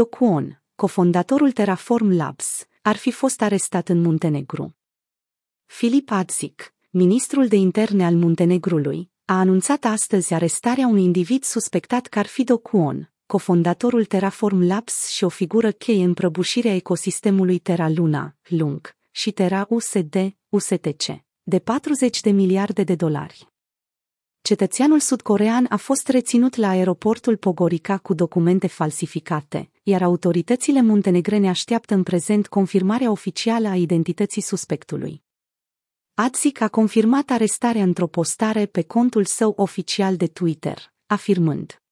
Do Kwon, cofondatorul Terraform Labs, ar fi fost arestat în Muntenegru. Filip Adzik, ministrul de interne al Muntenegrului, a anunțat astăzi arestarea unui individ suspectat că ar fi Do Kwon, cofondatorul Terraform Labs și o figură cheie în prăbușirea ecosistemului Terra Luna, Lung, și Terra USD, USTC, de 40 de miliarde de dolari. Cetățeanul sudcorean a fost reținut la aeroportul Pogorica cu documente falsificate, iar autoritățile muntenegrene așteaptă în prezent confirmarea oficială a identității suspectului. Adzik a confirmat arestarea într-o postare pe contul său oficial de Twitter, afirmând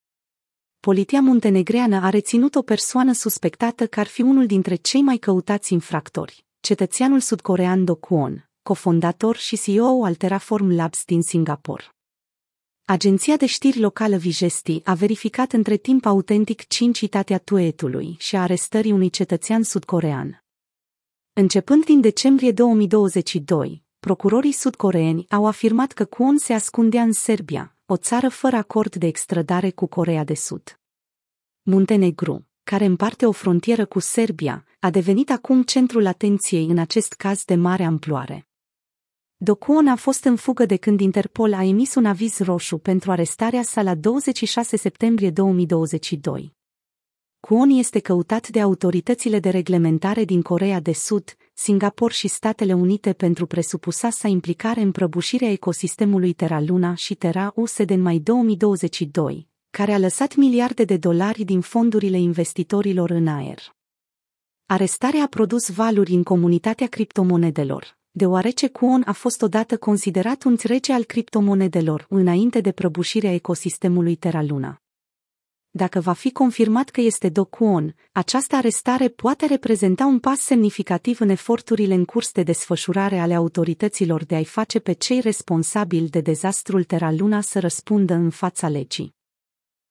Poliția muntenegreană a reținut o persoană suspectată că ar fi unul dintre cei mai căutați infractori, cetățeanul sudcorean Do Kwon, cofondator și CEO al Terraform Labs din Singapore. Agenția de știri locală Vigesti a verificat între timp autentic cincitatea tuetului și a arestării unui cetățean sudcorean. Începând din decembrie 2022, procurorii sudcoreeni au afirmat că Kwon se ascundea în Serbia, o țară fără acord de extradare cu Corea de Sud. Muntenegru, care împarte o frontieră cu Serbia, a devenit acum centrul atenției în acest caz de mare amploare. Docuon a fost în fugă de când Interpol a emis un aviz roșu pentru arestarea sa la 26 septembrie 2022. Kwon este căutat de autoritățile de reglementare din Corea de Sud, Singapore și Statele Unite pentru presupusa sa implicare în prăbușirea ecosistemului Terra Luna și Terra USD în mai 2022, care a lăsat miliarde de dolari din fondurile investitorilor în aer. Arestarea a produs valuri în comunitatea criptomonedelor, deoarece Kwon a fost odată considerat un rege al criptomonedelor înainte de prăbușirea ecosistemului Terra Luna. Dacă va fi confirmat că este Do Kwon, această arestare poate reprezenta un pas semnificativ în eforturile în curs de desfășurare ale autorităților de a-i face pe cei responsabili de dezastrul Terra Luna să răspundă în fața legii.